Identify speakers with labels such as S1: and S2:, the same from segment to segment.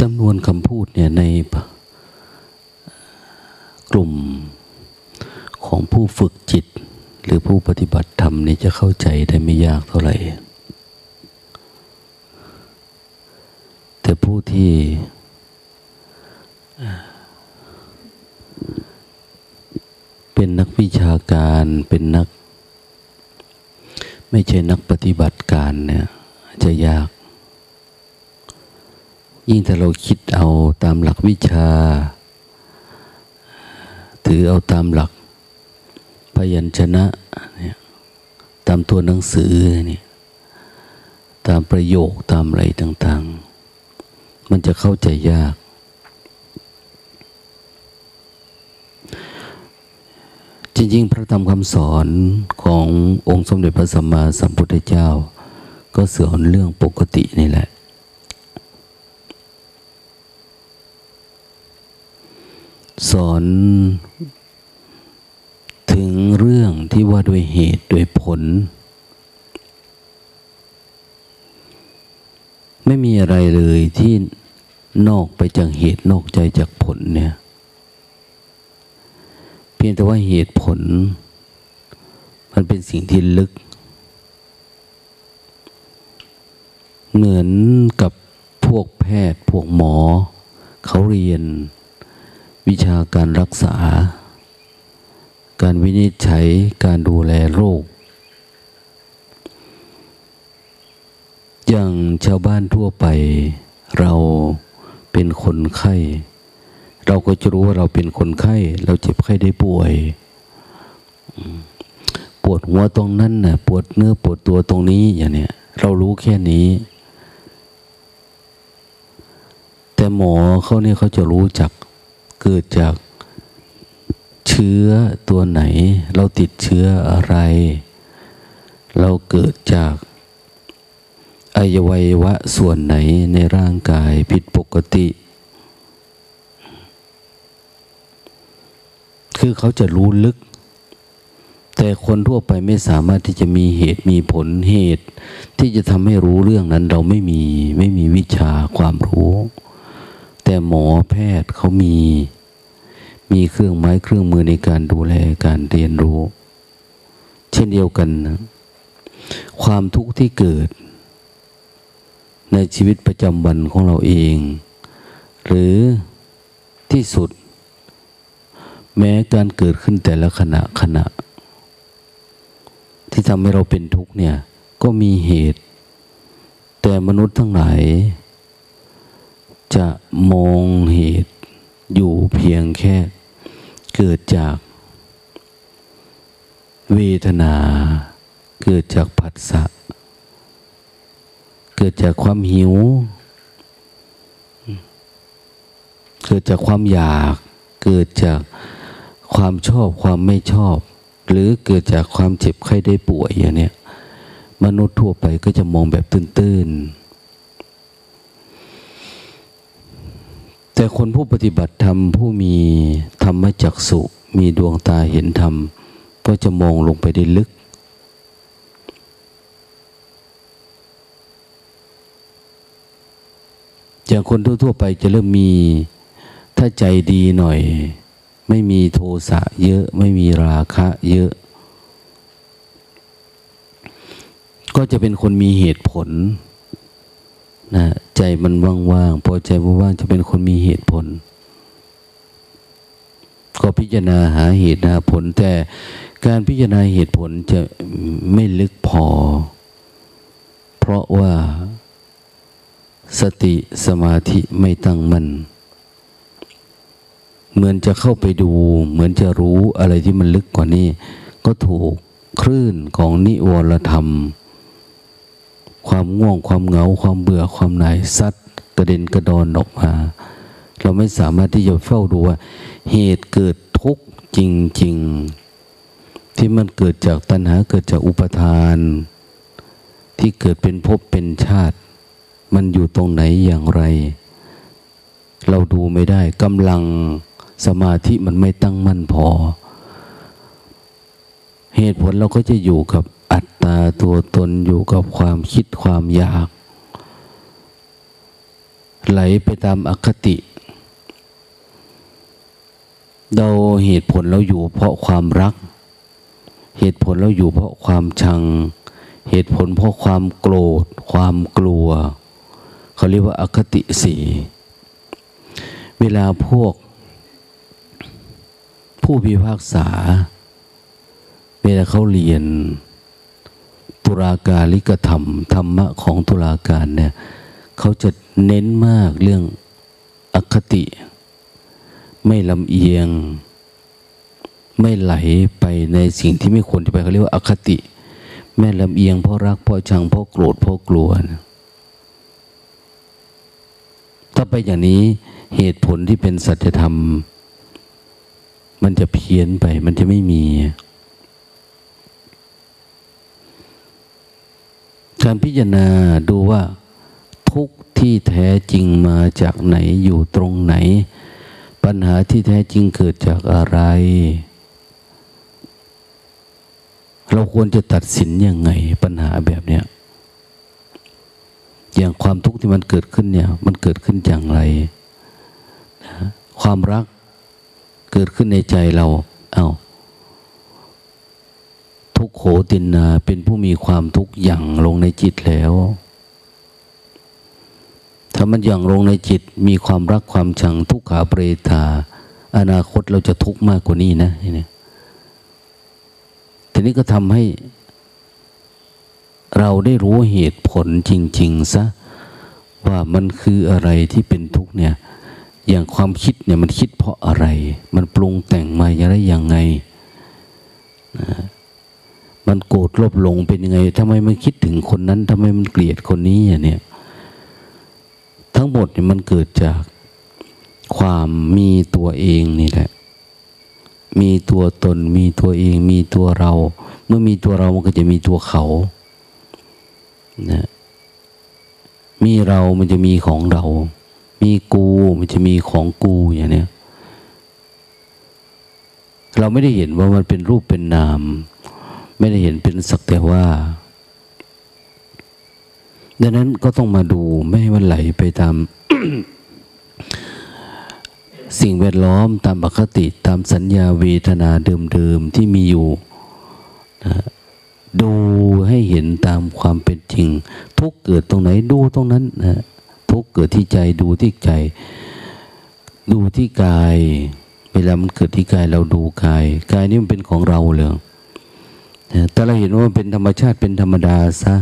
S1: จำนวนคำพูดเนี่ยในกลุ่มของผู้ฝึกจิต หรือผู้ปฏิบัติธรรมนี่จะเข้าใจได้ไม่ยากเท่าไหร่ แต่ผู้ที่เป็นนักวิชาการเป็นนัก ไม่ใช่นักปฏิบัติการเนี่ยจะยาก ยิ่งถ้าเราคิดเอาตามหลักวิชา ถือเอาตามหลักพยัญชนะเนี่ยตามตัวหนังสือเนี่ยตามประโยคตามอะไรต่าง ๆ มันจะเข้าใจยาก จริง ๆ พระธรรมคำสอนขององค์สมเด็จพระสัมมาสัมพุทธเจ้า ก็สอนเรื่องปกตินี่แหละ สอนถึงเรื่องที่ว่าด้วยเหตุด้วยผล ไม่มีอะไรเลยที่นอกไปจากเหตุนอกใจจากผลเนี่ย เพียงแต่ว่าเหตุผล มันเป็นสิ่งที่ลึก เหมือนกับพวกแพทย์พวกหมอ เขาเรียน วิชาการรักษา การวินิจฉัยการดูแลโรค อย่างชาวบ้านทั่วไป เราเป็นคนไข้ เราก็จะรู้ว่าเราเป็นคนไข้ เราเจ็บไข้ได้ป่วย ปวดหัวตรงนั้นน่ะปวดเนื้อปวดตัวตรงนี้อย่างเนี้ยเรารู้แค่นี้ แต่หมอเขาเนี่ยเขาจะรู้จัก เกิดจากเชื้อตัวไหน เราติดเชื้ออะไร เราเกิดจากอวัยวะส่วนไหนในร่างกายผิดปกติ คือเขาจะรู้ลึก แต่คนทั่วไปไม่สามารถที่จะมีเหตุมีผลเหตุ ที่จะทำให้รู้เรื่องนั้นเราไม่มีไม่มีวิชาความรู้ แต่หมอแพทย์เขามี มีเครื่องไม้เครื่องมือในการดูแลการเรียนรู้ เช่นเดียวกันนะความทุกข์ที่เกิด ในชีวิตประจำวันของเราเอง หรือที่สุด แม้การเกิดขึ้นแต่ละขณะขณะ ที่ทำให้เราเป็นทุกข์เนี่ย ก็มีเหตุ แต่มนุษย์ทั้งหลายจะมองเหตุ อยู่เพียงแค่เกิดจากเวทนา เกิดจากผัสสะ เกิดจากความหิว เกิดจากความอยาก เกิดจากความชอบความไม่ชอบ หรือเกิดจากความเจ็บไข้ได้ป่วยอย่างนี้มนุษย์ทั่วไปก็จะมองแบบตื้นๆ แต่คนผู้ปฏิบัติธรรมผู้มีธรรมจักสุมีดวงตาเห็นธรรม ก็จะมองลงไปได้ลึก อย่างคนทั่วๆไปจะเริ่มมีถ้าใจดีหน่อย ไม่มีโทสะเยอะไม่มีราคะเยอะ ก็จะเป็นคนมีเหตุผลนะ ใจมันว่างๆ พอใจว่างๆจะเป็นคนมีเหตุผล ก็พิจารณาหาเหตุหาผล แต่การพิจารณาเหตุผลจะไม่ลึกพอ เพราะว่าสติสมาธิไม่ตั้งมัน่นเหมือนจะเข้าไปดู เหมือนจะรู้อะไรที่มันลึกกว่านี้ ก็ถูกคลื่นของนิวรธรรม ความง่วงความเหงาความเบื่อความหนายซัดกระเด็นกระดอนออกมา เราไม่สามารถที่จะเฝ้าดูว่า เหตุเกิดทุกข์จริง ๆ ที่มันเกิดจากตัณหาเกิดจากอุปทาน ที่เกิดเป็นภพเป็นชาติ มันอยู่ตรงไหนอย่างไร เราดูไม่ได้กำลังสมาธิมันไม่ตั้งมั่นพอ เหตุผลเราก็จะอยู่กับ อัตตาตัวตนอยู่กับความคิดความอยาก ไหลไปตามอคติ เราเหตุผลเราอยู่เพราะความรัก เหตุผลเราอยู่เพราะความชัง เหตุผลเพราะความโกรธ ความกลัว เขาเรียกว่าอคติสีเวลาพวก ผู้พิพากษา เวลาเขาเรียน ตุลาการลิกธรรม ธรรมะของตุลาการเนี่ยเขาจะเน้นมากเรื่องอคติ ไม่ลำเอียง ไม่ไหลไปในสิ่งที่ไม่ควรจะไปเขาเรียกว่าอคติ แม่ลำเอียงเพราะรักเพราะชังเพราะโกรธเพราะกลัวนะถ้าไปอย่างนี้เหตุผลที่เป็นสัจธรรม มันจะเพี้ยนไป มันจะไม่มี การพิจารณาดูว่าทุกที่แท้จริงมาจากไหนอยู่ตรงไหน ปัญหาที่แท้จริงเกิดจากอะไร เราควรจะตัดสินยังไง ปัญหาแบบเนี้ยอย่างความทุกข์ที่มันเกิดขึ้นเนี่ย มันเกิดขึ้นอย่างไรความรักเกิดขึ้นในใจเราเอา้า โขตินนาเป็นผู้มีความทุกข์อย่างลงในจิตแล้ว ถ้ามันอย่างลงในจิตมีความรักความชังทุกขาเปรตา อนาคตเราจะทุกข์มากกว่านี้นะนี่ทีนี้ก็ทำให้ เราได้รู้เหตุผลจริง ๆ ซะ ว่ามันคืออะไรที่เป็นทุกข์เนี่ย อย่างความคิดเนี่ยมันคิดเพราะอะไร มันปรุงแต่งมาอย่างไรยังไงนะ มันโกรธลบลงเป็นยังไงทำไมมันคิดถึงคนนั้นทำไมมันเกลียดคนนี้อย่างเนี้ยทั้งหมดเนี่ยมันเกิดจากความมีตัวเองนี่แหละ มีตัวตน มีตัวเอง มีตัวเรา เมื่อมีตัวเรามันก็จะมีตัวเขานะมีเรามันจะมีของเรา มีกูมันจะมีของกูอย่างเนี้ยเราไม่ได้เห็นว่ามันเป็นรูปเป็นนาม ไม่ได้เห็นเป็นสักแต่ว่า ดังนั้นก็ต้องมาดูไม่ให้มันไหลไปตาม สิ่งแวดล้อมตามปกติตามสัญญาเวทนาเดิมๆที่มีอยู่นะดูให้เห็นตามความเป็นจริง ทุกเกิดตรงไหนดูตรงนั้นนะทุกเกิดที่ใจดูที่ใจ ดูที่กายเวลามันเกิดที่กายเราดูกาย กายนี่มันเป็นของเราเลย แต่เราเห็นว่าเป็นธรรมชาติเป็นธรรมดาซะ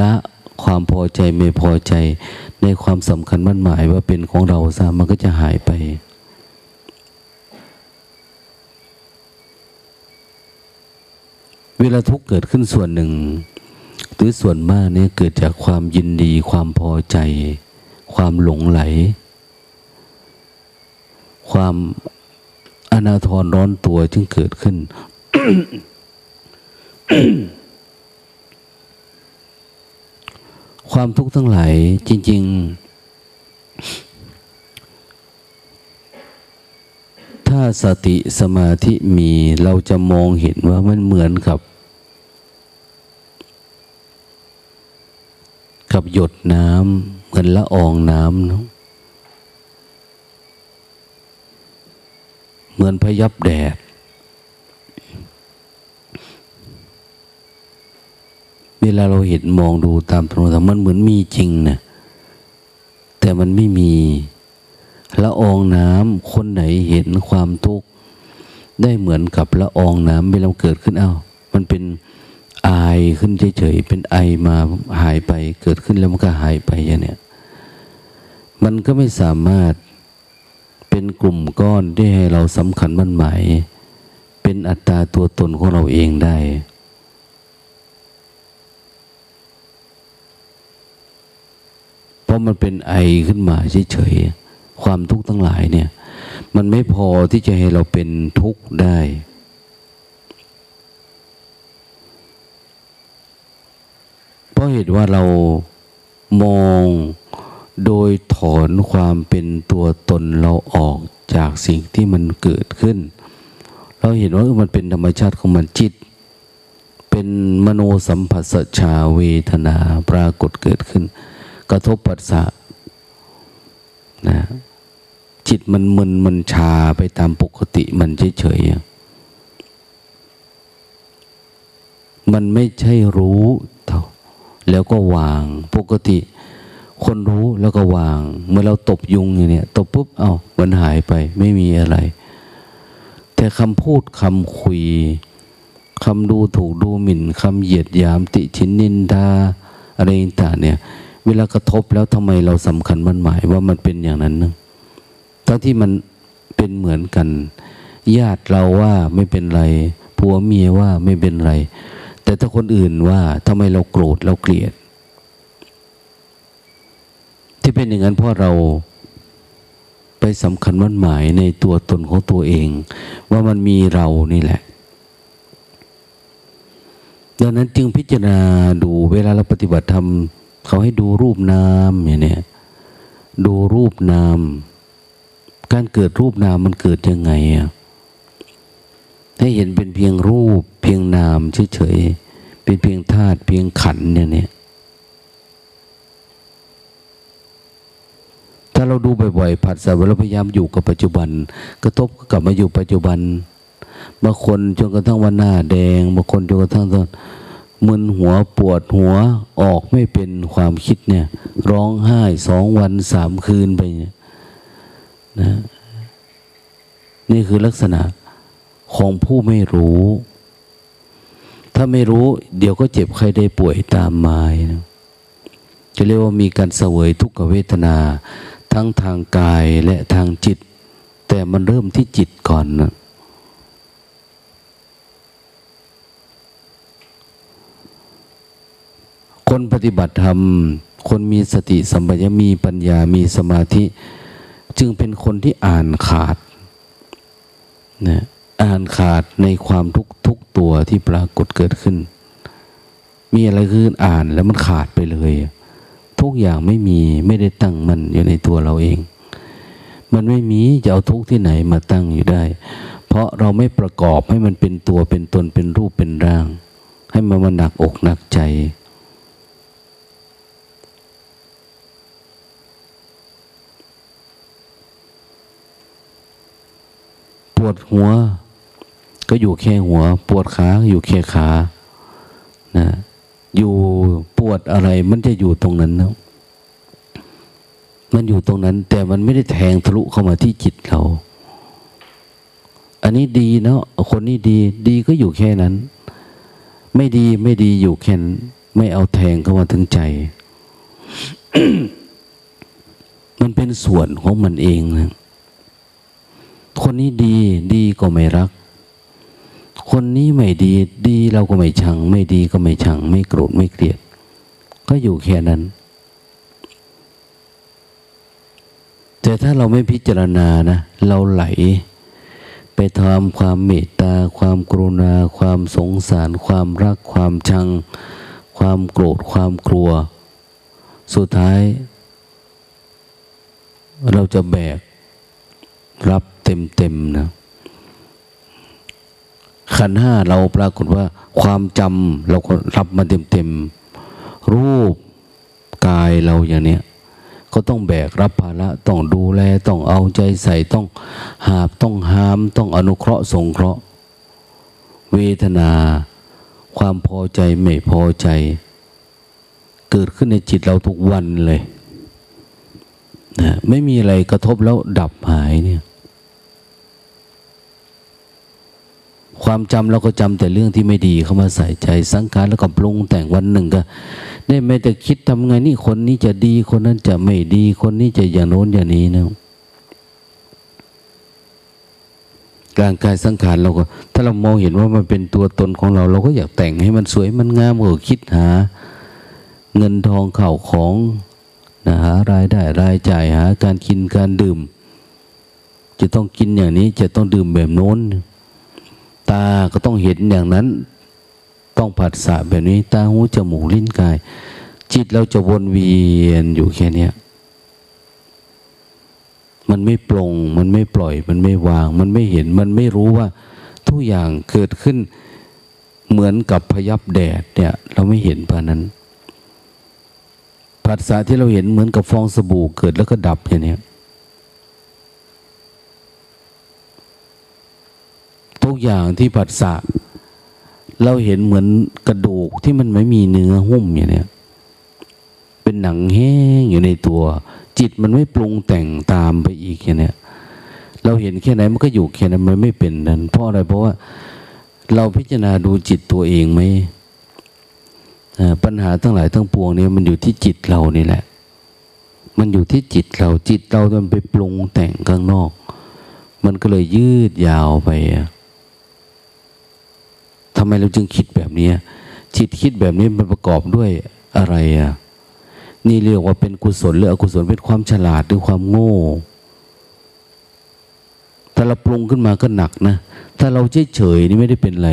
S1: ละความพอใจไม่พอใจ ในความสำคัญมั่นหมายว่าเป็นของเราซะมันก็จะหายไป เวลาทุกเกิดขึ้นส่วนหนึ่ง หรือส่วนมากเนี่ยเกิดจากความยินดี ความพอใจ ความหลงไหล ความอนาทรร้อนตัวจึงเกิดขึ้น ความทุกข์ทั้งหลายจริง ๆ ถ้าสติสมาธิมีเราจะมองเห็นว่ามันเหมือนกับ กับหยดน้ำเหมือนละอองน้ำเนาะเหมือนพยับแดด เวลาเราเห็นมองดูตามตรงต่างมันเหมือนมีจริงนะแต่มันไม่มีละอองน้ำคนไหนเห็นความทุกข์ได้เหมือนกับละอองน้ำเวลาเกิดขึ้นเอา้ามันเป็นอายขึ้นเฉยๆเป็นไอมาหายไปเกิดขึ้นแล้วมันก็หายไปอย่างเนี้ยมันก็ไม่สามารถเป็นกลุ่มก้อนที่ให้เราสำคัญมั่นหมายเป็นอัตตาตัวตนของเราเองได้ ราะมันเป็นไอขึ้นมาเฉยๆความทุกข์ทั้งหลายเนี่ย มันไม่พอที่จะให้เราเป็นทุกข์ได้ เพราะเหตุว่าเรามองโดยถอนความเป็นตัวตนเราออกจากสิ่งที่มันเกิดขึ้น เราเห็นว่ามันเป็นธรรมชาติของมันจิต เป็นมโนสัมผัสชาเวทนาปรากฏเกิดขึ้น กระทบปัสสะนะจิตมันมึนมันชาไปตามปกติมันเฉยๆมันไม่ใช่รู้เท่าแล้วก็วาง ปกติ คนรู้แล้วก็วาง เมื่อเราตบยุงอย่างเนี้ยตบปุ๊บเอา้ามันหายไป ไม่มีอะไร แต่คำพูดคำคุยคำดูถูกดูหมิ่นคำเหยียดหยามติชินนินทาอะไรต่างเนี่ย เวลากระทบแล้วทำไมเราสำคัญมันหมายว่ามันเป็นอย่างนั้นนึงทั้งที่มันเป็นเหมือนกัน ญาติเราว่าไม่เป็นไรผัวเมียว่าไม่เป็นไร แต่ถ้าคนอื่นว่าทำไมเราโกรธเราเกลียด ที่เป็นอย่างนั้นเพราะเราไปสำคัญมันหมายในตัวตนของตัวเอง ว่ามันมีเรานี่แหละดังนั้นจึงพิจารณาดูเวลาเราปฏิบัติธรรม เขาให้ดูรูปนามอย่างนี้ดูรูปนาม การเกิดรูปนามมันเกิดยังไงอะให้เห็นเป็นเพียงรูป เพียงนามเฉยๆเป็นเพียงธาตุเพียงขันเนี่ยเนี่ยถ้าเราดูบ่อยๆผัดสะเราพยายามอยู่กับปัจจุบัน กระทบก็กลับมาอยู่ปัจจุบันบางคนจนกระทั่งวันหน้าแดงบางคนจนกระทั่งตอน มึนหัวปวดหัวออกไม่เป็นความคิดเนี่ย ร้องไห้สองวันสามคืนไปเนี่ยนะนี่คือลักษณะของผู้ไม่รู้ ถ้าไม่รู้เดี๋ยวก็เจ็บใครได้ป่วยตามมานะจะเรียกว่ามีการเสวยทุกขเวทนา ทั้งทางกายและทางจิต แต่มันเริ่มที่จิตก่อนนะ คนปฏิบัติธรรม คนมีสติสัมปชัญญะมีปัญญามีสมาธิ จึงเป็นคนที่อ่านขาดนะอ่านขาดในความทุกทุกตัวที่ปรากฏเกิดขึ้น มีอะไรคืออ่านแล้วมันขาดไปเลย ทุกอย่างไม่มีไม่ได้ตั้งมันอยู่ในตัวเราเอง มันไม่มีจะเอาทุกที่ไหนมาตั้งอยู่ได้ เพราะเราไม่ประกอบให้มันเป็นตัวเป็นตนเป็นรูปเป็นร่าง ให้มันมาหนักอกหนักใจ วดหัว ก็อยู่แค่หัว ปวดขาอยู่แค่ขานะอยู่ปวดอะไรมันจะอยู่ตรงนั้นนะมันอยู่ตรงนั้น แต่มันไม่ได้แทงทะลุเข้ามาที่จิตเรา อันนี้ดีเนาะคนนี้ดี ดีก็อยู่แค่นั้น ไม่ดีไม่ดีอยู่แค่นไม่เอาแทงเข้ามาถึงใจ มันเป็นส่วนของมันเองนะ คนนี้ดี ดีก็ไม่รัก คนนี้ไม่ดี ดีเราก็ไม่ชัง ไม่ดีก็ไม่ชัง ไม่โกรธไม่เกลียด ก็อยู่แค่นั้น แต่ถ้าเราไม่พิจารณานะ เราไหลไปทำความเมตตา ความกรุณา ความสงสาร ความรัก ความชัง ความโกรธ ความกลัว สุดท้าย เราจะแบกรับ เต็มเต็มนะขันห้าเราปรากฏว่า ความจำเราก็รับมาเต็มเต็มรูปกายเราอย่างเนี้ยก็ต้องแบกรับภาระต้องดูแล ต้องเอาใจใส่ต้องหาบต้องหาม ต้องอนุเคราะห์สงเคราะห์ เวทนา ความพอใจไม่พอใจ เกิดขึ้นในจิตเราทุกวันเลยนะไม่มีอะไรกระทบแล้วดับหายเนี่ย ความจำเราก็จำแต่เรื่องที่ไม่ดีเข้ามาใส่ใจสังขารแล้วก็ปรุงแต่งวันหนึ่งก็ ได้ไม่แต่คิดทำไงนี่คนนี้จะดีคนนั้นจะไม่ดี คนนี้จะอย่างโน้นอย่างนี้นะการกายสังขารเราก็ ถ้าเรามองเห็นว่ามันเป็นตัวตนของเรา เราก็อยากแต่งให้มันสวยมันงามก็คิดหา เงินทองเข่าของนะหารายได้รายจ่ายหาการกินการดื่ม จะต้องกินอย่างนี้จะต้องดื่มแบบโน้น ตาก็ต้องเห็นอย่างนั้น ต้องผัสสะแบบนี้ ตาหูจมูกลิ้นกาย จิตเราจะวนเวียนอยู่แค่นี้มันไม่ปลง มันไม่ปล่อย มันไม่วาง มันไม่เห็น มันไม่รู้ว่า ทุกอย่างเกิดขึ้นเหมือนกับพยับแดดเนี่ย เราไม่เห็นเพราะนั้นผัสสะที่เราเห็นเหมือนกับฟองสบู่เกิดแล้วก็ดับอย่างนี้ กอย่างที่ผัสสะเราเห็นเหมือนกระดูกที่มันไม่มีเนื้อหุ้มอย่างเนี้ยเป็นหนังแห้งอยู่ในตัว จิตมันไม่ปรุงแต่งตามไปอีกอย่างเนี้ยเราเห็นแค่ไหนมันก็อยู่แค่นั้นมันไม่เป็นนั้น เพราะอะไรเพราะว่าเราพิจารณาดูจิตตัวเองไหมปัญหาทั้งหลายทั้งปวงนี้มันอยู่ที่จิตเรานี่แหละ มันอยู่ที่จิตเราจิตเรามันไปปรุงแต่งข้างนอก มันก็เลยยืดยาวไป ทำไมเราจึงคิดแบบนี้จิตคิดแบบนี้มันประกอบด้วยอะไรอะนี่เรียกว่าเป็นกุศลหรืออกุศลเป็นความฉลาดหรือความโง่ถ้าเราปรุงขึ้นมาก็หนักนะ ถ้าเราเฉยเฉยนี่ไม่ได้เป็นไร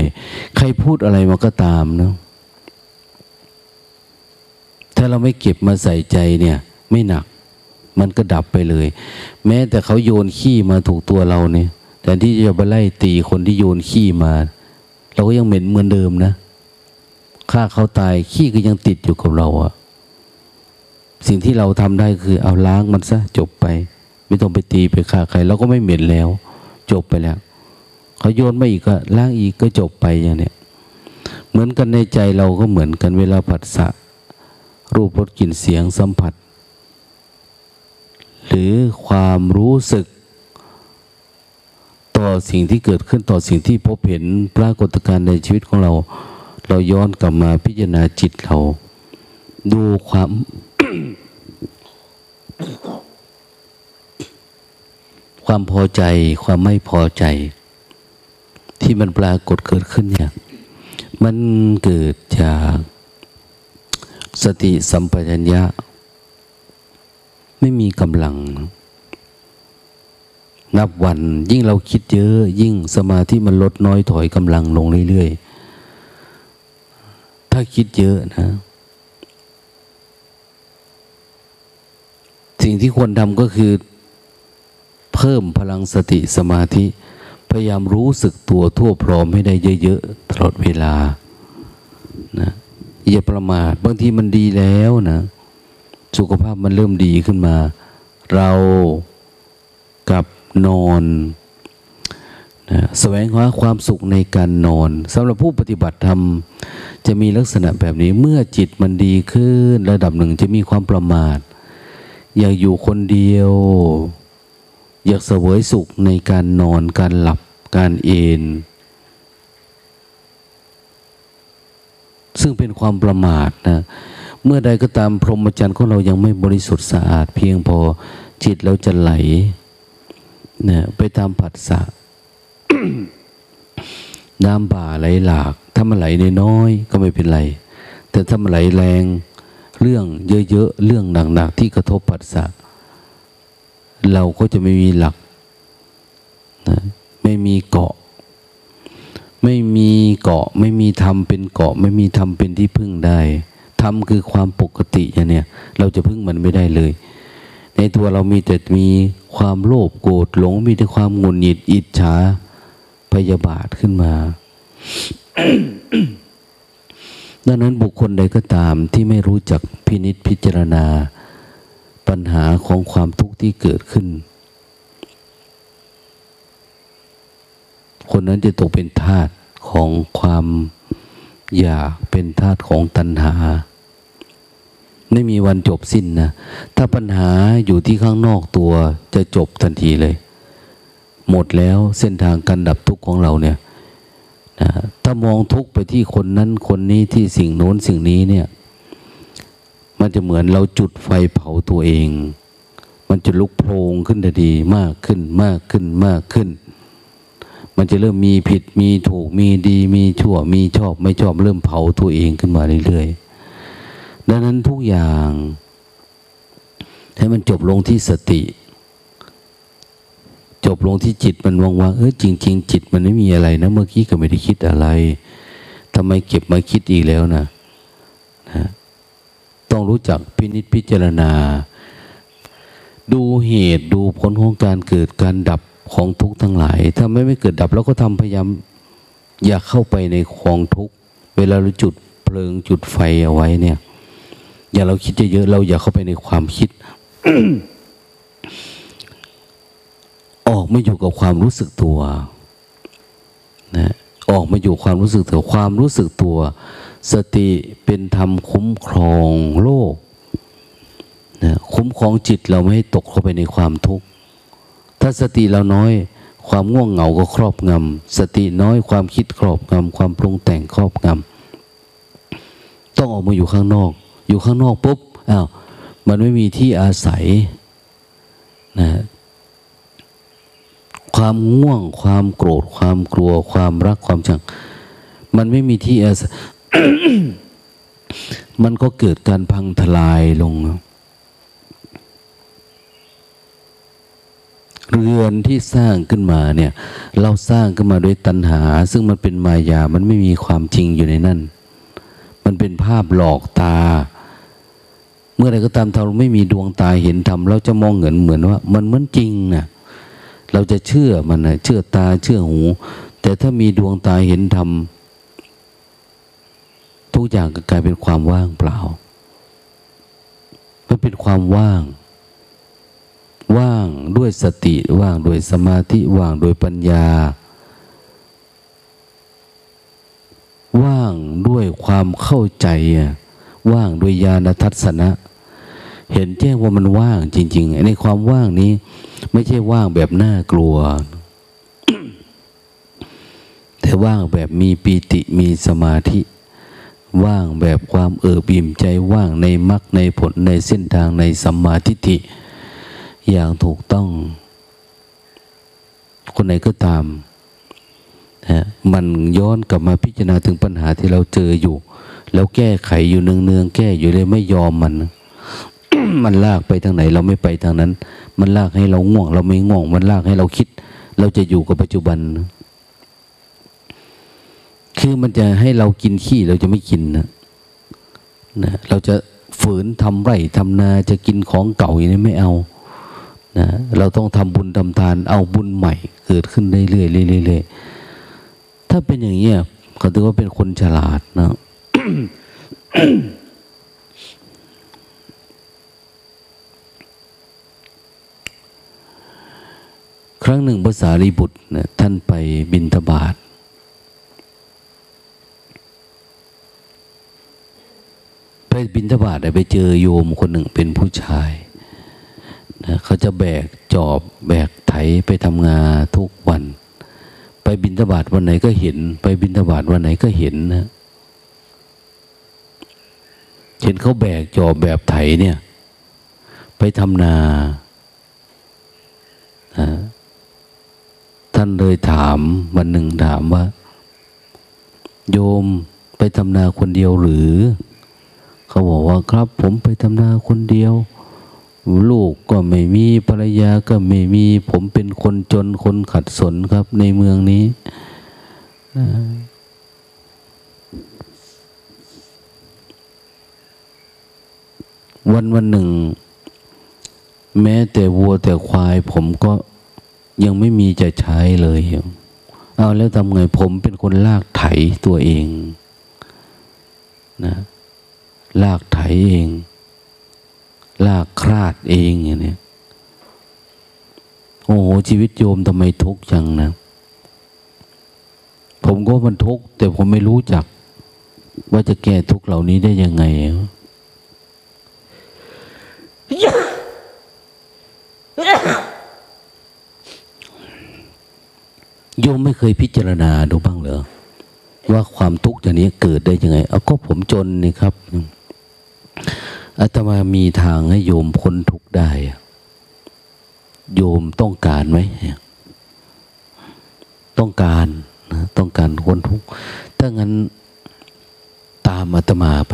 S1: ใครพูดอะไรมาก็ตามนะ ถ้าเราไม่เก็บมาใส่ใจเนี่ย ไม่หนัก มันก็ดับไปเลย แม้แต่เขาโยนขี้มาถูกตัวเราเนี่ย แต่ที่จะไปไล่ตีคนที่โยนขี้มา เราก็ยังเหม็นเหมือนเดิมนะฆ่าเขาตายขี้ก็ยังติดอยู่กับเราอะสิ่งที่เราทำได้คือ เอาล้างมันซะจบไป ไม่ต้องไปตีไปฆ่าใครเราก็ไม่เหม็นแล้ว จบไปแล้วเขาโยนมาอีกก็ล้างอีกก็จบไปอย่างเนี้ยเหมือนกันในใจเราก็เหมือนกันเวลาผัสสะรูปรสกลิ่นเสียงสัมผัส หรือความรู้สึก ต่อสิ่งที่เกิดขึ้นต่อสิ่งที่พบเห็นปรากฏการณ์ในชีวิตของเรา เราย้อนกลับมาพิจารณาจิตเรา ดูความ ความพอใจ ความไม่พอใจ ที่มันปรากฏเกิดขึ้นเนี่ยมันเกิดจากสติสัมปชัญญะ ไม่มีกำลัง นับวัน ยิ่งเราคิดเยอะ ยิ่งสมาธิมันลดน้อยถอยกำลังลงเรื่อยๆ ถ้าคิดเยอะนะ สิ่งที่ควรทำก็คือ เพิ่มพลังสติสมาธิ พยายามรู้สึกตัวทั่วพร้อมให้ได้เยอะๆตลอดเวลานะอย่าประมาทบางทีมันดีแล้วนะ สุขภาพมันเริ่มดีขึ้นมา เรากับ นอนนะแสวงหาความสุขในการนอนสำหรับผู้ปฏิบัติธรรมจะมีลักษณะแบบนี้เมื่อจิตมันดีขึ้น ระดับหนึ่งจะมีความประมาท อยากอยู่คนเดียว อยากเสวยสุขในการนอนการหลับการเอนซึ่งเป็นความประมาทนะเมื่อใดก็ตามพรหมจรรย์ของเรายังไม่บริสุทธิ์สะอาด เพียงพอจิตเราจะไหล นะไปตามผัสสะน้ำบ่าไหลหลาก ถ้ามันไหลน้อยก็ไม่เป็นไร แต่ถ้ามันไหลแรง เรื่องเยอะๆ เรื่องหนักๆ ที่กระทบผัสสะ เราก็จะไม่มีหลักนะไม่มีเกาะ ไม่มีเกาะ ไม่มีธรรมเป็นเกาะ ไม่มีธรรมเป็นที่พึ่งได้ ธรรมคือความปกติอย่างเนี้ยเราจะพึ่งมันไม่ได้เลย ในตัวเรามีแต่มีความโลภโกรธหลง มีแต่ความงุนหงิดอิจฉาพยาบาทขึ้นมา ดังนั้นบุคคลใดก็ตามที่ไม่รู้จักพินิษพิจารณา ปัญหาของความทุกข์ที่เกิดขึ้น คนนั้นจะตกเป็นทาสของความอยากเป็นทาสของตัณหา ไม่มีวันจบสิ้นนะ ถ้าปัญหาอยู่ที่ข้างนอกตัวจะจบทันทีเลย หมดแล้วเส้นทางการดับทุกข์ของเราเนี่ยนะถ้ามองทุกข์ไปที่คนนั้นคนนี้ที่สิ่งโน้นสิ่งนี้เนี่ย มันจะเหมือนเราจุดไฟเผาตัวเอง มันจะลุกโพลงขึ้นทันทีมากขึ้นมากขึ้นมากขึ้น มันจะเริ่มมีผิดมีถูกมีดี มีชั่วมีชอบไม่ชอบเริ่มเผาตัวเองขึ้นมาเรื่อยๆ ดังนั้นทุกอย่าง ให้มันจบลงที่สติ จบลงที่จิตมันวางๆเออจริงๆจิตมันไม่มีอะไรนะ เมื่อกี้ก็ไม่ได้คิดอะไรทำไมเก็บมาคิดอีกแล้วนะนะต้องรู้จักพินิจพิจารณา ดูเหตุดูผลของการเกิดการดับของทุกข์ทั้งหลาย ถ้าไม่ไม่เกิดดับเราก็ทำพยายามอย่าเข้าไปในของทุกข์ เวลาเราจุดเพลิงจุดไฟเอาไว้เนี่ย อย่าเราคิดเยอะๆเราอย่าเข้าไปในความคิด ออกไม่อยู่กับความรู้สึกตัวนะออกมาอยู่ความรู้สึกตัวความรู้สึกตัว สติเป็นธรรมคุ้มครองโลกนะคุ้มครองจิตเราไม่ให้ตกเข้าไปในความทุกข์ถ้าสติเราน้อยความง่วงเหงาก็ครอบงำสติน้อยความคิดครอบงำความปรุงแต่งครอบงำต้องออกมาอยู่ข้างนอก อยู่ข้างนอกปุ๊บอ้าวมันไม่มีที่อาศัยนะความง่วง ความโกรธ ความกลัว ความรักความชัง มันไม่มีที่อาศัย มันก็เกิดการพังทลายลง เรือนที่สร้างขึ้นมาเนี่ย เราสร้างขึ้นมาด้วยตัณหา ซึ่งมันเป็นมายา มันไม่มีความจริงอยู่ในนั่นมันเป็นภาพหลอกตา มื่อไรก็ตามเราไม่มีดวงตาเห็นธรรมเราจะมองเห็นเหมือนว่า มันเหมือนจริงนะเราจะเชื่อมันนะเชื่อตาเชื่อหู แต่ถ้ามีดวงตาเห็นธรรมทุกอย่างก็กลายเป็นความว่างเปล่า มันเป็นความว่าง ว่างด้วยสติว่างด้วยสมาธิว่างโดยปัญญา ว่างด้วยความเข้าใจ ว่างด้วยญาณทัศนะ เห็นแจ้งว่ามันว่างจริง ๆ ในความว่างนี้ ไม่ใช่ว่างแบบน่ากลัว แต่ว่างแบบมีปีติมีสมาธิ ว่างแบบความเอิบอิ่มใจว่างในมรรคในผลในเส้นทางในสัมมาทิฏฐิอย่างถูกต้อง คนไหนก็ตามนะมันย้อนกลับมาพิจารณาถึงปัญหาที่เราเจออยู่ แล้วแก้ไขอยู่เนืองๆแก้อยู่เลยไม่ยอมมัน มันลากไปทางไหน เราไม่ไปทางนั้น มันลากให้เราง่วง เราไม่ง่วง มันลากให้เราคิด เราจะอยู่กับปัจจุบัน คือมันจะให้เรากินขี้เราจะไม่กินนะนะเราจะฝืนทำไร่ทำนาจะกินของเก่าอย่างนี้ไม่เอานะเราต้องทำบุญทำทาน เอาบุญใหม่ เกิดขึ้นเรื่อยๆเรื่อยๆถ้าเป็นอย่างนี้เขาถือว่าเป็นคนฉลาดนะ ครั้งหนึ่งภาษาลีบุตรนะท่านไปบินทบาทไปบินทบาทไปเจอโยมคนหนึ่งเป็นผู้ชายนะเขาจะแบกจอบแบกไถไปทำงานทุกวัน ไปบินทบาทวันไหนก็เห็น ไปบินทบาทวันไหนก็เห็นนะเห็นเขาแบกจอบแบบไถเนี่ย ไปทำนานะ ท่านเลยถามวันหนึ่งถามว่า โยมไปทำนาคนเดียวหรือ เขาบอกว่าครับ ผมไปทำนาคนเดียว ลูกก็ไม่มีภรรยาก็ไม่มี ผมเป็นคนจนคนขัดสนครับ ในเมืองนี้วันวันหนึ่ง แม้แต่วัวแต่ควายผมก็ ยังไม่มีจะใช้เลยเอาแล้วทำไงผมเป็นคนลากไถตัวเองนะลากไถเอง ลากคราดเองอย่างนี้โอ้โหชีวิตโยมทำไมทุกข์จังนะ ผมก็มันทุกข์แต่ผมไม่รู้จัก ว่าจะแก้ทุกข์เหล่านี้ได้ยังไง โยมไม่เคยพิจารณาดูบ้างเหรอว่าความทุกข์อย่างนี้เกิดได้ยังไง เอาก็ผมจนนี่ครับอาตมามีทางให้โยมพ้นทุกข์ได้ โยมต้องการไหมต้องการนะต้องการพ้นทุกข์ถ้างั้นตามอาตมาไป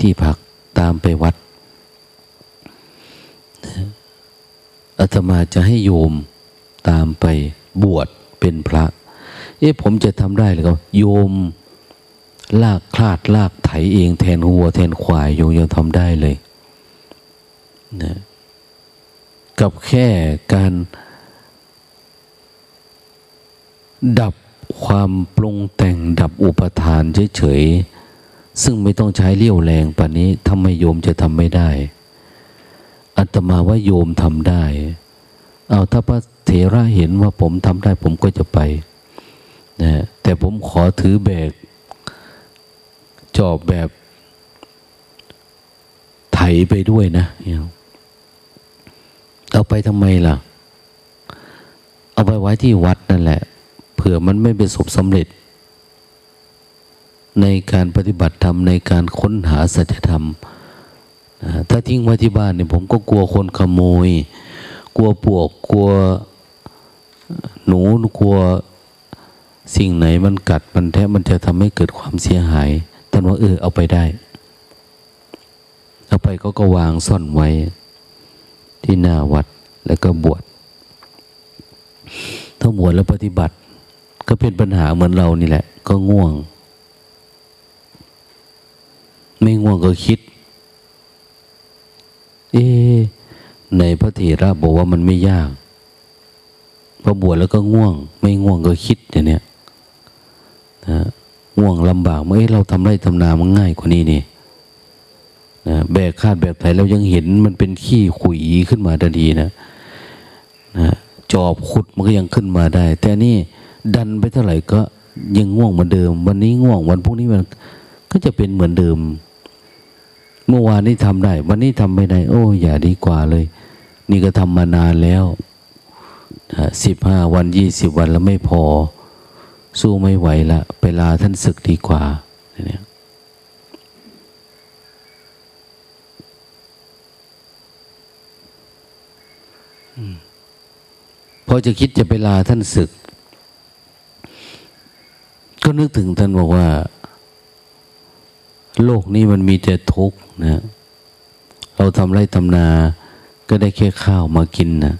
S1: ที่พักตามไปวัดอาตมาจะให้โยมตามไปบวช เป็นพระ เอ๊ะผมจะทำได้หรือเปล่าโยมลากคลาดลากไถเองแทนหัวแทนควายโยมยังทำได้เลยนะกับแค่การดับความปรุงแต่งดับอุปทานเฉยๆ ซึ่งไม่ต้องใช้เลี้ยวแรงปานนี้ทำไมโยมจะทำไม่ได้อัตมาว่าโยมทำได้ เอาถ้าพระเถระเห็นว่าผมทำได้ผมก็จะไปนะแต่ผมขอถือแบก จอบแบบไถไปด้วยนะเอาไปทำไมล่ะ เอาไปไว้ที่วัดนั่นแหละ เผื่อมันไม่เป็นศพสำเร็จ ในการปฏิบัติธรรม ในการค้นหาสัจธรรม ถ้าทิ้งไว้ที่บ้านเนี่ยผมก็กลัวคนขโมย กลัวปวกกลัวหนูกลัวสิ่งไหนมันกัดมันแทะมันจะทำให้เกิดความเสียหายท่านว่าเออเอาไปได้ เอาไปก็ก็วางซ่อนไว้ ที่หน้าวัดแล้วก็บวชถ้าบวชแล้วปฏิบัติ ก็เป็นปัญหาเหมือนเรานี่แหละ ก็ง่วง ไม่ง่วงก็คิด เอ๊ ในพระเถระบอกว่ามันไม่ยากพอบวชแล้วก็ง่วง ไม่ง่วงก็คิดอย่างเนี้ยนะง่วงลำบากเมื่อเราทำไรทำนามันง่ายกว่านี้นี่นะแบกคาดแบบไทยเรายังเห็นมันเป็นขี้ขุยขึ้นมาทันทีนะนะจอบขุดมันก็ยังขึ้นมาได้ แต่นี่ดันไปเท่าไหร่ก็ยังง่วงเหมือนเดิม วันนี้ง่วงวันพรุ่งนี้มันก็จะเป็นเหมือนเดิม เมื่อวานนี้ทำได้ วันนี้ทำไม่ได้ โอ้อย่าดีกว่าเลย นี่ก็ทำมานานแล้วสิบห้าวันยี่สิบวันแล้วไม่พอ สู้ไม่ไหวละไปลาท่านศึกดีกว่าเนี่ยพอจะคิดจะไปลาท่านศึก ก็นึกถึงท่านบอกว่า โลกนี้มันมีแต่ทุกข์นะ เราทำไรทำนา ก็ได้แค่ข้าวมากินนะ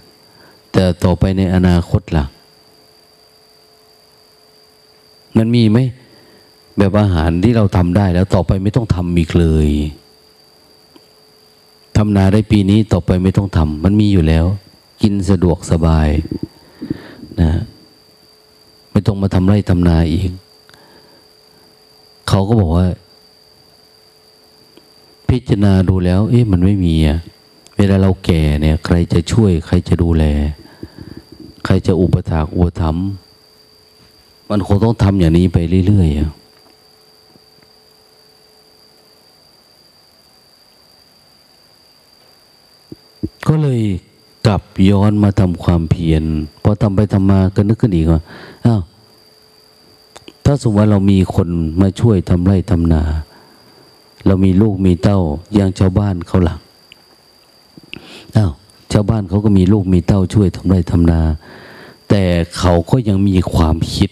S1: แต่ต่อไปในอนาคตล่ะ มันมีไหมแบบอาหารที่เราทำได้แล้ว ต่อไปไม่ต้องทำอีกเลยทำนาได้ปีนี้ต่อไปไม่ต้องทำมันมีอยู่แล้ว กินสะดวกสบายนะไม่ต้องมาทำไร่ทำนาอีกเขาก็บอกว่า พิจารณาดูแล้ว เอ๊ะมันไม่มีอะ เวลาเราแก่เนี่ย ใครจะช่วย ใครจะดูแล ใครจะอุปถากอุปถัมภ์มันคงต้องทำอย่างนี้ไปเรื่อยๆก็เลยกลับย้อนมาทำความเพียรพอทำไปทำมาก็นึกขึ้นอีกว่าอ้าวถ้าสมมติว่าเรามีคนมาช่วยทำไร่ทำนา เรามีลูกมีเต้าอย่างชาวบ้านเขาหลัก อ้าวชาวบ้านเขาก็มีลูกมีเต้าช่วยทำไรทำนา แต่เขาก็ยังมีความคิด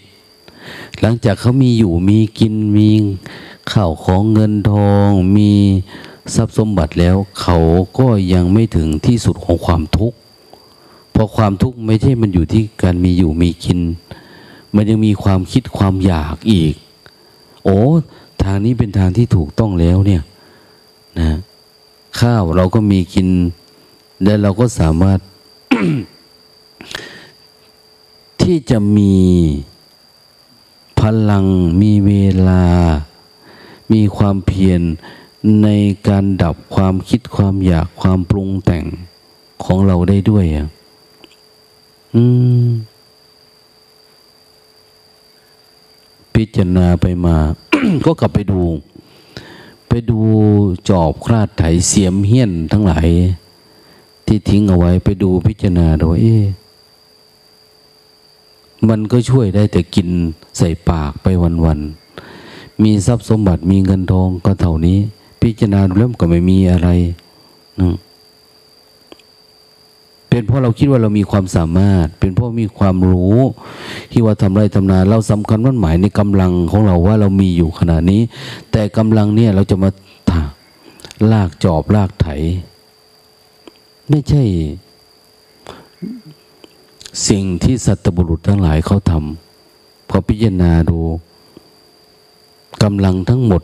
S1: หลังจากเขามีอยู่มีกินมีข้าวของเงินทอง มีทรัพย์สมบัติแล้ว เขาก็ยังไม่ถึงที่สุดของความทุกข์เพราะความทุกข์ไม่ใช่มันอยู่ที่การมีอยู่มีกิน มันยังมีความคิดความอยากอีก โอ้ทางนี้เป็นทางที่ถูกต้องแล้วเนี่ยนะข้าวเราก็มีกิน และเราก็สามารถที่จะมีพลังมีเวลา มีความเพียรในการดับความคิดความอยากความปรุงแต่งของเราได้ด้วยอืมพิจารณาไปมา ก็กลับไปดู ไปดูจอบคราดไถเสียมเฮี้ยนทั้งหลาย ที่ทิ้งเอาไว้ไปดูพิจารณาดูเอ๊มันก็ช่วยได้แต่กินใส่ปากไปวันๆ มีทรัพย์สมบัติมีเงินทองก็เท่านี้ พิจารณาดูแล้วก็ไม่มีอะไรนะเป็นเพราะเราคิดว่าเรามีความสามารถ เป็นเพราะมีความรู้ที่ว่าทำไรทำนา เราสำคัญมั่นหมายในกำลังของเราว่าเรามีอยู่ขนาดนี้ แต่กำลังเนี่ยเราจะมาลากจอบลากไถ ไม่ใช่ สิ่งที่สัตบุรุษทั้งหลายเขาทำพอพิจารณาดูกำลังทั้งหมด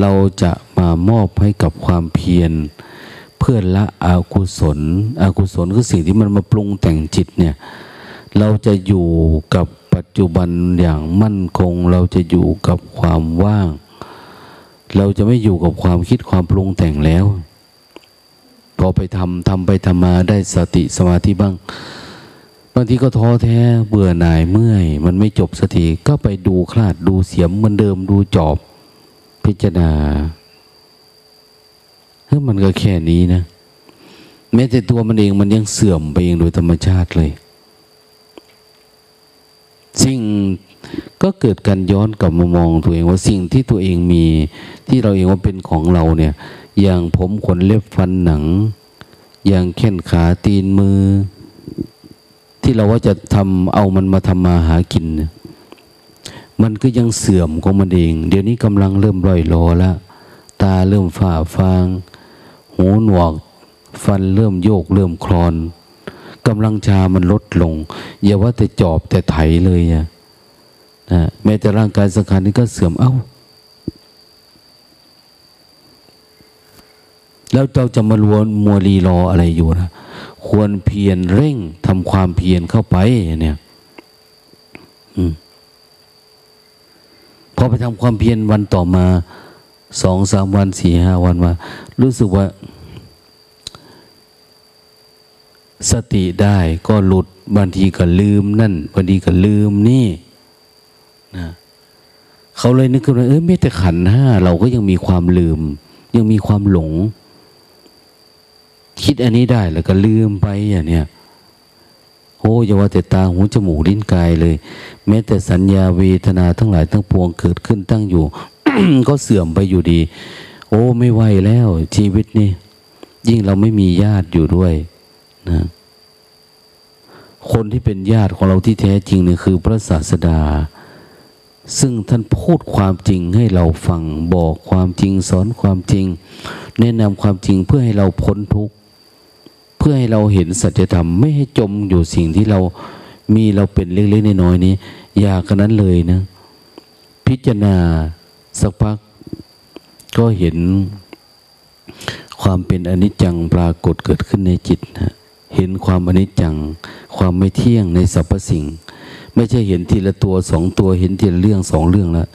S1: เราจะมามอบให้กับความเพียร เพื่อละอากุศลอากุศลคือสิ่งที่มันมาปรุงแต่งจิตเนี่ย เราจะอยู่กับปัจจุบันอย่างมั่นคง เราจะอยู่กับความว่าง เราจะไม่อยู่กับความคิดความปรุงแต่งแล้ว พอไปทำทำไปทำมาได้สติสมาธิบ้างบางทีก็ท้อแท้เบื่อหน่ายเมื่อย มันไม่จบสักทีก็ไปดูคลาดดูเสียมเหมือนเดิมดูจอบ พิจารณาเฮ้ยมันก็แค่นี้นะ แม้แต่ตัวมันเองมันยังเสื่อมไปเองโดยธรรมชาติเลย สิ่งก็เกิดการย้อนกลับมามองตัวเองว่าสิ่งที่ตัวเองมีที่เราเองว่าเป็นของเราเนี่ย อย่างผมขนเล็บฟันหนัง อย่างแข้นขาตีนมือ ที่เราว่าจะทำเอามันมาทำมาหากิน มันก็ยังเสื่อมของมันเอง เดี๋ยวนี้กำลังเริ่มร่อยรอแล้ว ตาเริ่มฝ่าฟาง หูหนวก ฟันเริ่มโยกเริ่มคลอนกำลังชามันลดลง อย่าว่าแต่จอบแต่ไถเลยนะแม้แต่ร่างกายสังขารนี้ก็เสื่อมเอ้า แล้วเราจะมาลวนมัวรีรออะไรอยู่นะ ควรเพียรเร่งทำความเพียรเข้าไปเนี่ยอพอไปทำความเพียรวันต่อมาสองสามวันสี่ห้าวันมา รู้สึกว่า สติได้ก็หลุดบางทีก็ลืมนั่นบางทีก็ลืมนี่นะเขาเลยนึกขึ้นว่าเออไม่แต่ขันห้าเราก็ยังมีความลืม ยังมีความหลง คิดอันนี้ได้แล้วก็ลืมไปอย่างเนี้ยโอ้ยาว่าแต่ตาหูจมูกลิ้นกายเลย แม้แต่สัญญาเวทนาทั้งหลายทั้งปวงเกิดขึ้นตั้งอยู่ ก็เสื่อมไปอยู่ดี โอ้ไม่ไหวแล้วชีวิตนี่ยิ่งเราไม่มีญาติอยู่ด้วยนะคนที่เป็นญาติของเราที่แท้จริงเนี่ยคือพระศาสดา ซึ่งท่านพูดความจริงให้เราฟังบอกความจริงสอนความจริง แนะนำความจริงเพื่อให้เราพ้นทุกข์ เพื่อให้เราเห็นสัจธรรมไม่ให้จมอยู่สิ่งที่เรามีเราเป็นเล็กๆน้อยๆนี้ อยากกันนั้นเลยนะ พิจารณาสักพัก ก็เห็นความเป็นอนิจจังปรากฏเกิดขึ้นในจิตนะเห็นความอนิจจัง ความไม่เที่ยงในสรรพสิ่ง ไม่ใช่เห็นทีละตัวสองตัวเห็นทีละเรื่องสองเรื่องแล้ว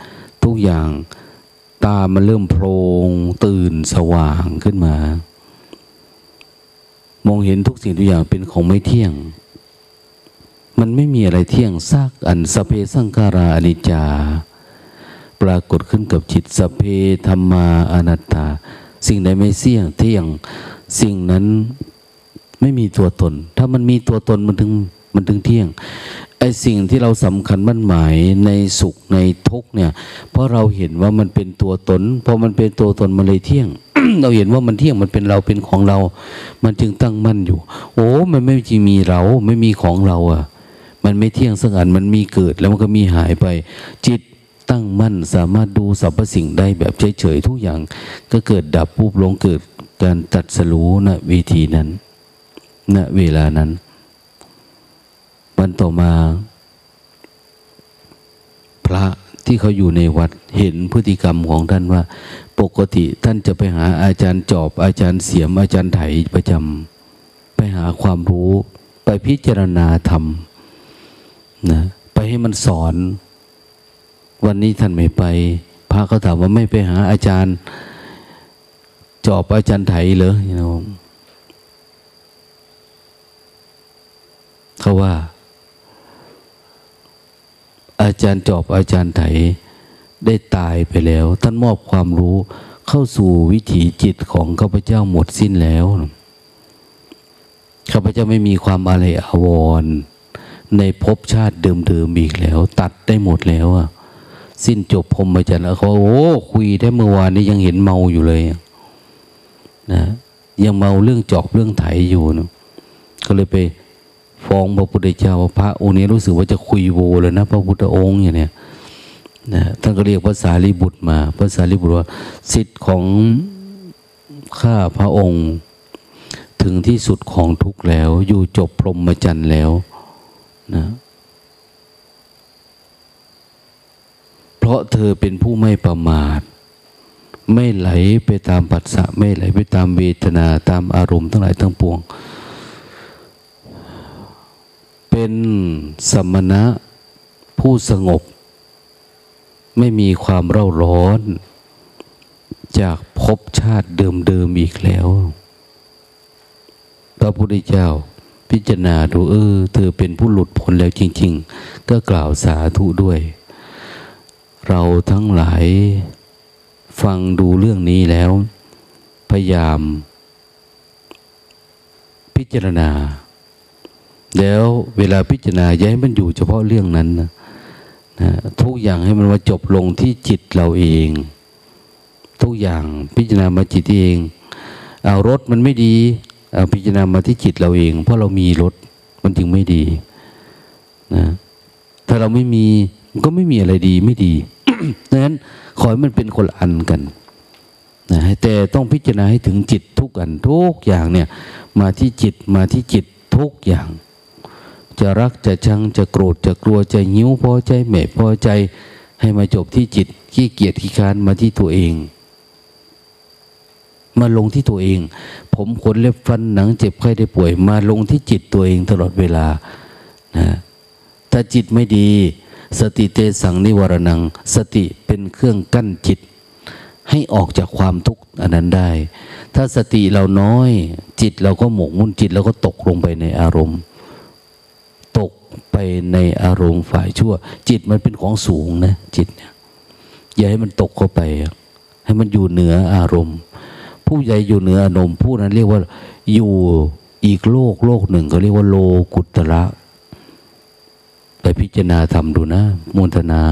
S1: ทุกอย่างตามันเริ่มโพลงตื่นสว่างขึ้นมา มองเห็นทุกสิ่งทุกอย่างเป็นของไม่เที่ยง มันไม่มีอะไรเที่ยงซากอันสเพสังการาอนิจจา ปรากฏขึ้นกับจิตสเพธรรมาอนัตตา สิ่งใดไม่เสี่ยงเที่ยง สิ่งนั้นไม่มีตัวตน ถ้ามันมีตัวตนมันถึงมันถึงเที่ยง ไอสิ่งที่เราสำคัญมั่นหมายในสุขในทุกเนี่ย เพราะเราเห็นว่ามันเป็นตัวตนพอมันเป็นตัวตนมันเลยเที่ยง เราเห็นว่ามันเที่ยงมันเป็นเราเป็นของเรา มันจึงตั้งมั่นอยู่ โอ้มันไม่จริงมีเราไม่มีของเราอะ มันไม่เที่ยงสักอันมันมีเกิดแล้วมันก็มีหายไป จิตตั้งมั่นสามารถดูสรรพสิ่งได้แบบเฉยๆทุกอย่าง ก็เกิดดับปุ๊บลงเกิดการตัดสรู้นะวิธีนั้นณเวลานั้น วันต่อมา พระที่เขาอยู่ในวัดเห็นพฤติกรรมของท่านว่า ปกติท่านจะไปหาอาจารย์จอบ อาจารย์เสียม อาจารย์ไถประจำไปหาความรู้ ไปพิจารณาธรรมนะไปให้มันสอน วันนี้ท่านไม่ไป พระเขาถามว่าไม่ไปหาอาจารย์ จอบอาจารย์ไถเหรอโยมเขาว่า อาจารย์จอบอาจารย์ไถได้ตายไปแล้ว ท่านมอบความรู้เข้าสู่วิถีจิตของข้าพเจ้าหมดสิ้นแล้วข้าพเจ้าไม่มีความอะไรอาวร ในภพชาติเดิมๆอีกแล้ว ตัดได้หมดแล้วอะสิ้นจบพรมอาจารย์แล้วเขาโอ้คุยได้เมื่อวานนี้ยังเห็นเมาอยู่เลยนะยังเมาเรื่องจอบเรื่องไถอยู่นะก็เลยไป ฟ้องพระพุทธเจ้าพระองค์นี้รู้สึกว่าจะคุยโวเลยนะพระพุทธองค์อย่างเนี้ยนะท่านก็เรียกภาษาลิบุตรมาภาษาลิบุตรว่า สิทธิ์ของข้าพระองค์ ถึงที่สุดของทุกแล้ว อยู่จบพรหมจรรย์แล้วนะเพราะเธอเป็นผู้ไม่ประมาท ไม่ไหลไปตามปัสสะไม่ไหลไปตามเวทนาตามอารมณ์ทั้งหลายทั้งปวง เป็นสมณะผู้สงบ ไม่มีความเร่าร้อน จากภพชาติเดิมๆอีกแล้ว พระพุทธเจ้าพิจารณาดูเออ เธอเป็นผู้หลุดพ้นแล้วจริง ๆ ก็กล่าวสาธุด้วย เราทั้งหลายฟังดูเรื่องนี้แล้ว พยายาม พิจารณา แล้วเวลาพิจารณาย่าให้มันอยู่เฉพาะเรื่องนั้นนะนะทุกอย่างให้มันมาจบลงที่จิตเราเอง ทุกอย่างพิจารณามาจิตเองเอารถมันไม่ดีเอาพิจารณามาที่จิตเราเอง เพราะเรามีรถมันจึงไม่ดีนะถ้าเราไม่มีมันก็ไม่มีอะไรดีไม่ดีดังนั้นขอให้มันเป็นคนอันกันนะแต่ต้องพิจารณาให้ถึงจิตทุกอันทุกอย่างเนี่ย มาที่จิตมาที่จิตทุกอย่าง จะรักจะชังจะโกรธจะกลัวจะหิวพอใจไม่พอใจ ให้มาจบที่จิตขี้เกียจขี้คานมาที่ตัวเอง มาลงที่ตัวเอง ผมขนเล็บฟันหนังเจ็บไข้ได้ป่วย มาลงที่จิตตัวเองตลอดเวลานะถ้าจิตไม่ดี สติเตสังนิวรนัง สติเป็นเครื่องกั้นจิต ให้ออกจากความทุกข์อันนั้นได้ ถ้าสติเราน้อย จิตเราก็หมกมุ่นจิตเราก็ตกลงไปในอารมณ์ ตกไปในอารมณ์ฝ่ายชั่ว จิตมันเป็นของสูงนะ จิตเนี่ยอย่าให้มันตกเข้าไป ให้มันอยู่เหนืออารมณ์ ผู้ใหญ่อยู่เหนืออารมณ์ผู้นั้นเรียกว่าอยู่อีกโลกโลกหนึ่งเขาเรียกว่าโลกุตระไปพิจารณาทำดูนะมุทนา